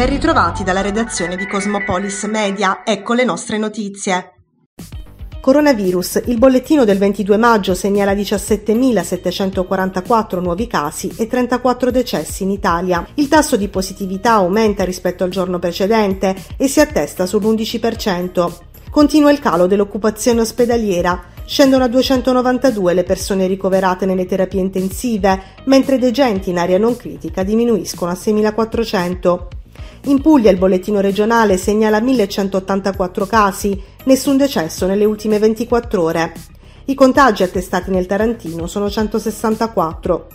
Ben ritrovati dalla redazione di Cosmopolis Media, ecco le nostre notizie. Coronavirus. Il bollettino del 22 maggio segnala 17.744 nuovi casi e 34 decessi in Italia. Il tasso di positività aumenta rispetto al giorno precedente e si attesta sull'11%. Continua il calo dell'occupazione ospedaliera. Scendono a 292 le persone ricoverate nelle terapie intensive, mentre i degenti in area non critica diminuiscono a 6.400. In Puglia il bollettino regionale segnala 1184 casi, nessun decesso nelle ultime 24 ore. I contagi attestati nel Tarantino sono 164.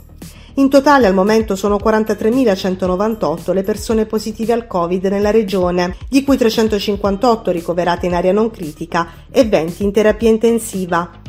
In totale al momento sono 43.198 le persone positive al Covid nella regione, di cui 358 ricoverate in area non critica e 20 in terapia intensiva.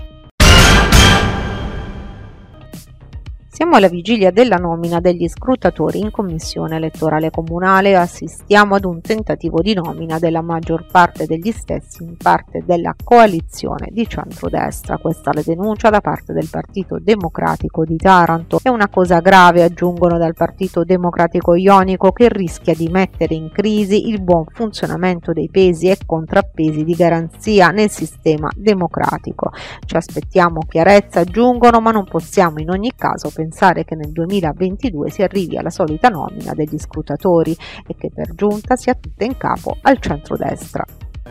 Siamo alla vigilia della nomina degli scrutatori in commissione elettorale comunale e assistiamo ad un tentativo di nomina della maggior parte degli stessi in parte della coalizione di centrodestra. Questa la denuncia da parte del Partito Democratico di Taranto. È una cosa grave, aggiungono dal Partito Democratico Ionico, che rischia di mettere in crisi il buon funzionamento dei pesi e contrappesi di garanzia nel sistema democratico. Ci aspettiamo chiarezza, aggiungono, ma non possiamo in ogni caso pensare pensare che nel 2022 si arrivi alla solita nomina degli scrutatori e che per giunta sia tutta in capo al centrodestra.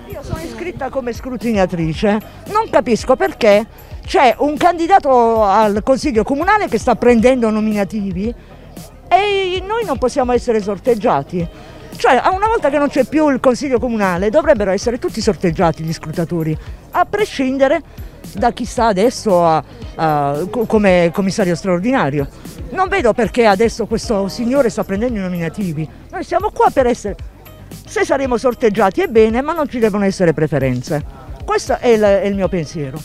Io sono iscritta come scrutinatrice, non capisco perché c'è un candidato al Consiglio Comunale che sta prendendo nominativi e noi non possiamo essere sorteggiati. Cioè, una volta che non c'è più il Consiglio Comunale, dovrebbero essere tutti sorteggiati gli scrutatori, a prescindere da chi sta adesso a, a, come commissario straordinario. Non vedo perché adesso questo signore sta prendendo i nominativi. Noi siamo qua per essere, se saremo sorteggiati è bene, ma non ci devono essere preferenze. Questo è il, è il mio pensiero.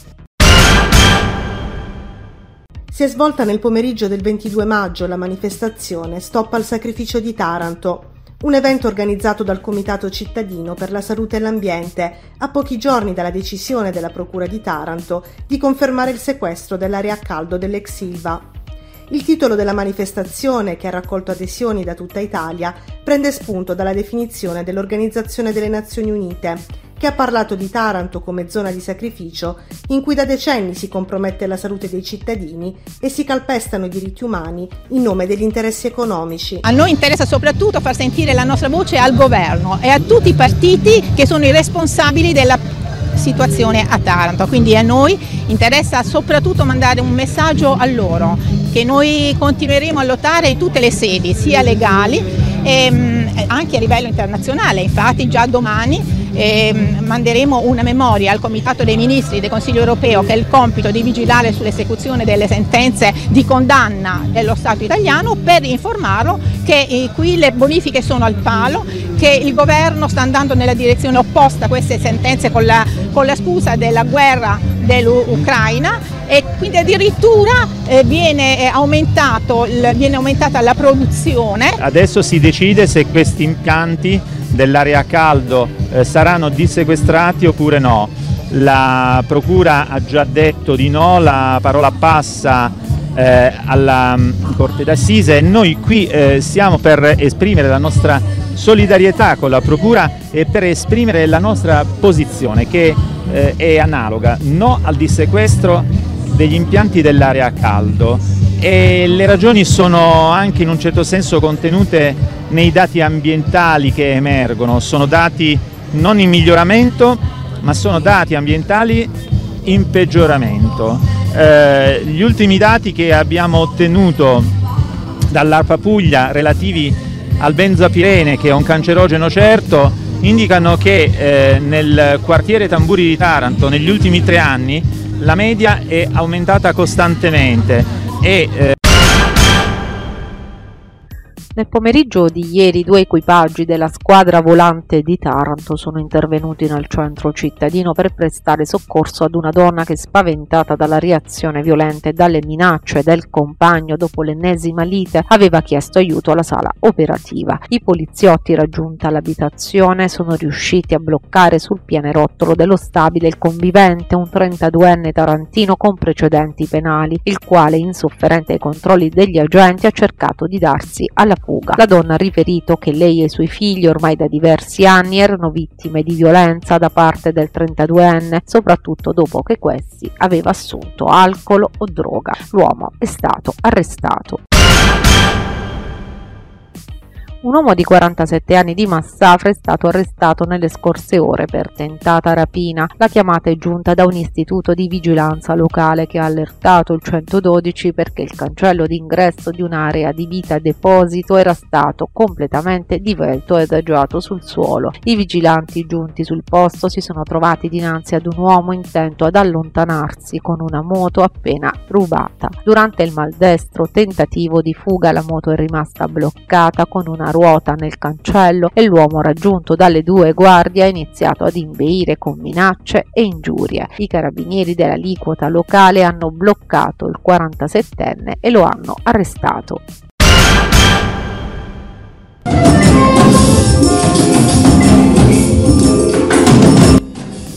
Si è svolta nel pomeriggio del 22 maggio la manifestazione Stop al sacrificio di Taranto, un evento organizzato dal Comitato cittadino per la salute e l'ambiente, a pochi giorni dalla decisione della Procura di Taranto di confermare il sequestro dell'area a caldo dell'ex Silva. Il titolo della manifestazione, che ha raccolto adesioni da tutta Italia, prende spunto dalla definizione dell'Organizzazione delle Nazioni Unite, che ha parlato di Taranto come zona di sacrificio in cui da decenni si compromette la salute dei cittadini e si calpestano i diritti umani in nome degli interessi economici. A noi interessa soprattutto far sentire la nostra voce al governo e a tutti i partiti che sono i responsabili della situazione a Taranto, quindi a noi interessa soprattutto mandare un messaggio a loro che noi continueremo a lottare in tutte le sedi, sia legali e ehm, anche a livello internazionale, infatti già domani eh, manderemo una memoria al Comitato dei Ministri del Consiglio europeo che ha il compito di vigilare sull'esecuzione delle sentenze di condanna dello Stato italiano per informarlo che eh, qui le bonifiche sono al palo, che il governo sta andando nella direzione opposta a queste sentenze con la, con la scusa della guerra dell'Ucraina e quindi addirittura eh, viene, eh, viene aumentata la produzione. Adesso si decide se questi impianti dell'area a caldo eh, saranno dissequestrati oppure no. La Procura ha già detto di no, la parola passa eh, alla um, Corte d'Assise noi qui eh, siamo per esprimere la nostra solidarietà con la Procura e per esprimere la nostra posizione che eh, è analoga, no al dissequestro degli impianti dell'area a caldo e le ragioni sono anche in un certo senso contenute nei dati ambientali che emergono, sono dati non in miglioramento ma sono dati ambientali in peggioramento. Eh, gli ultimi dati che abbiamo ottenuto dall'ARPA Puglia relativi al benzapirene che è un cancerogeno certo indicano che eh, nel quartiere Tamburi di Taranto negli ultimi tre anni la media è aumentata costantemente e eh, nel pomeriggio di ieri due equipaggi della squadra volante di Taranto sono intervenuti nel centro cittadino per prestare soccorso ad una donna che spaventata dalla reazione violenta e dalle minacce del compagno dopo l'ennesima lite aveva chiesto aiuto alla sala operativa. I poliziotti raggiunta l'abitazione sono riusciti a bloccare sul pianerottolo dello stabile il convivente, un 32enne tarantino con precedenti penali, il quale insofferente ai controlli degli agenti ha cercato di darsi alla fuga. La donna ha riferito che lei e i suoi figli ormai da diversi anni erano vittime di violenza da parte del 32enne, soprattutto dopo che questi aveva assunto alcol o droga. L'uomo è stato arrestato. Un uomo di 47 anni di Massafra è stato arrestato nelle scorse ore per tentata rapina. La chiamata è giunta da un istituto di vigilanza locale che ha allertato il 112 perché il cancello d'ingresso di un'area di vita deposito era stato completamente divelto ed adagiato sul suolo. I vigilanti giunti sul posto si sono trovati dinanzi ad un uomo intento ad allontanarsi con una moto appena rubata. Durante il maldestro tentativo di fuga la moto è rimasta bloccata con una ruota nel cancello e l'uomo raggiunto dalle due guardie ha iniziato ad imbeire con minacce e ingiurie. I carabinieri dell'aliquota locale hanno bloccato il 47enne e lo hanno arrestato.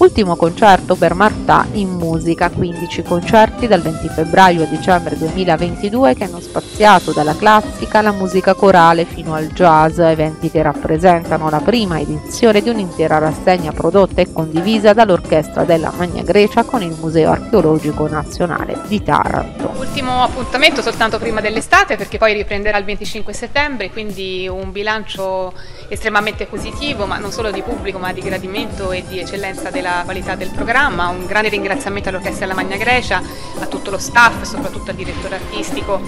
Ultimo concerto per Martà in musica, 15 concerti dal 20 febbraio a dicembre 2022 che hanno spaziato dalla classica alla musica corale fino al jazz, eventi che rappresentano la prima edizione di un'intera rassegna prodotta e condivisa dall'Orchestra della Magna Grecia con il Museo Archeologico Nazionale di Taranto. Ultimo appuntamento soltanto prima dell'estate perché poi riprenderà il 25 settembre, quindi un bilancio estremamente positivo, ma non solo di pubblico ma di gradimento e di eccellenza della qualità del programma. Un grande ringraziamento all'Orchestra della Magna Grecia, a tutto lo staff, soprattutto al direttore artistico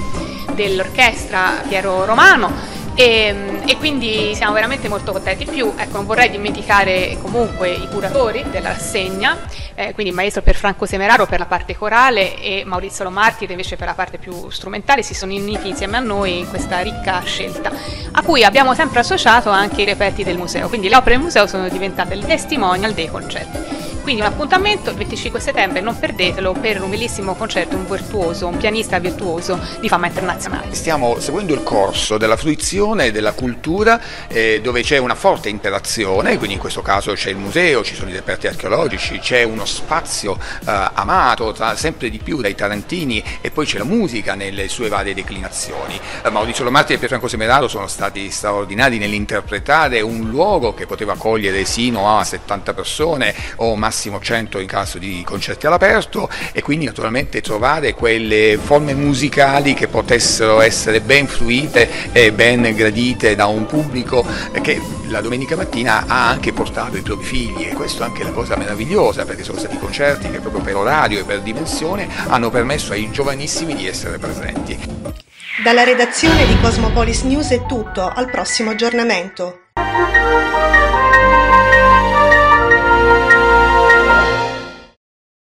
dell'orchestra Piero Romano e, e, quindi siamo veramente molto contenti. Più, ecco, non vorrei dimenticare comunque i curatori della rassegna, eh, quindi il maestro Perfranco Semeraro per la parte corale e Maurizio Lomartire invece per la parte più strumentale si sono uniti insieme a noi in questa ricca scelta, a cui abbiamo sempre associato anche i reperti del museo, quindi le opere del museo sono diventate il testimonial dei concerti. Quindi un appuntamento il 25 settembre, non perdetelo, per un bellissimo concerto, un virtuoso, un pianista virtuoso di fama internazionale. Stiamo seguendo il corso della fruizione della cultura eh, dove c'è una forte interazione, quindi in questo caso c'è il museo, ci sono i reperti archeologici, c'è uno spazio eh, amato tra, sempre di più dai tarantini e poi c'è la musica nelle sue varie declinazioni. Eh, Maurizio Lomarti e Pierfranco Semeraro sono stati straordinari nell'interpretare un luogo che poteva accogliere sino a 70 persone o massimo massimo 100 in caso di concerti all'aperto e quindi naturalmente trovare quelle forme musicali che potessero essere ben fruite e ben gradite da un pubblico che la domenica mattina ha anche portato i propri figli e questo è anche la cosa meravigliosa perché sono stati concerti che proprio per orario e per dimensione hanno permesso ai giovanissimi di essere presenti. Dalla redazione di Cosmopolis News è tutto, al prossimo aggiornamento.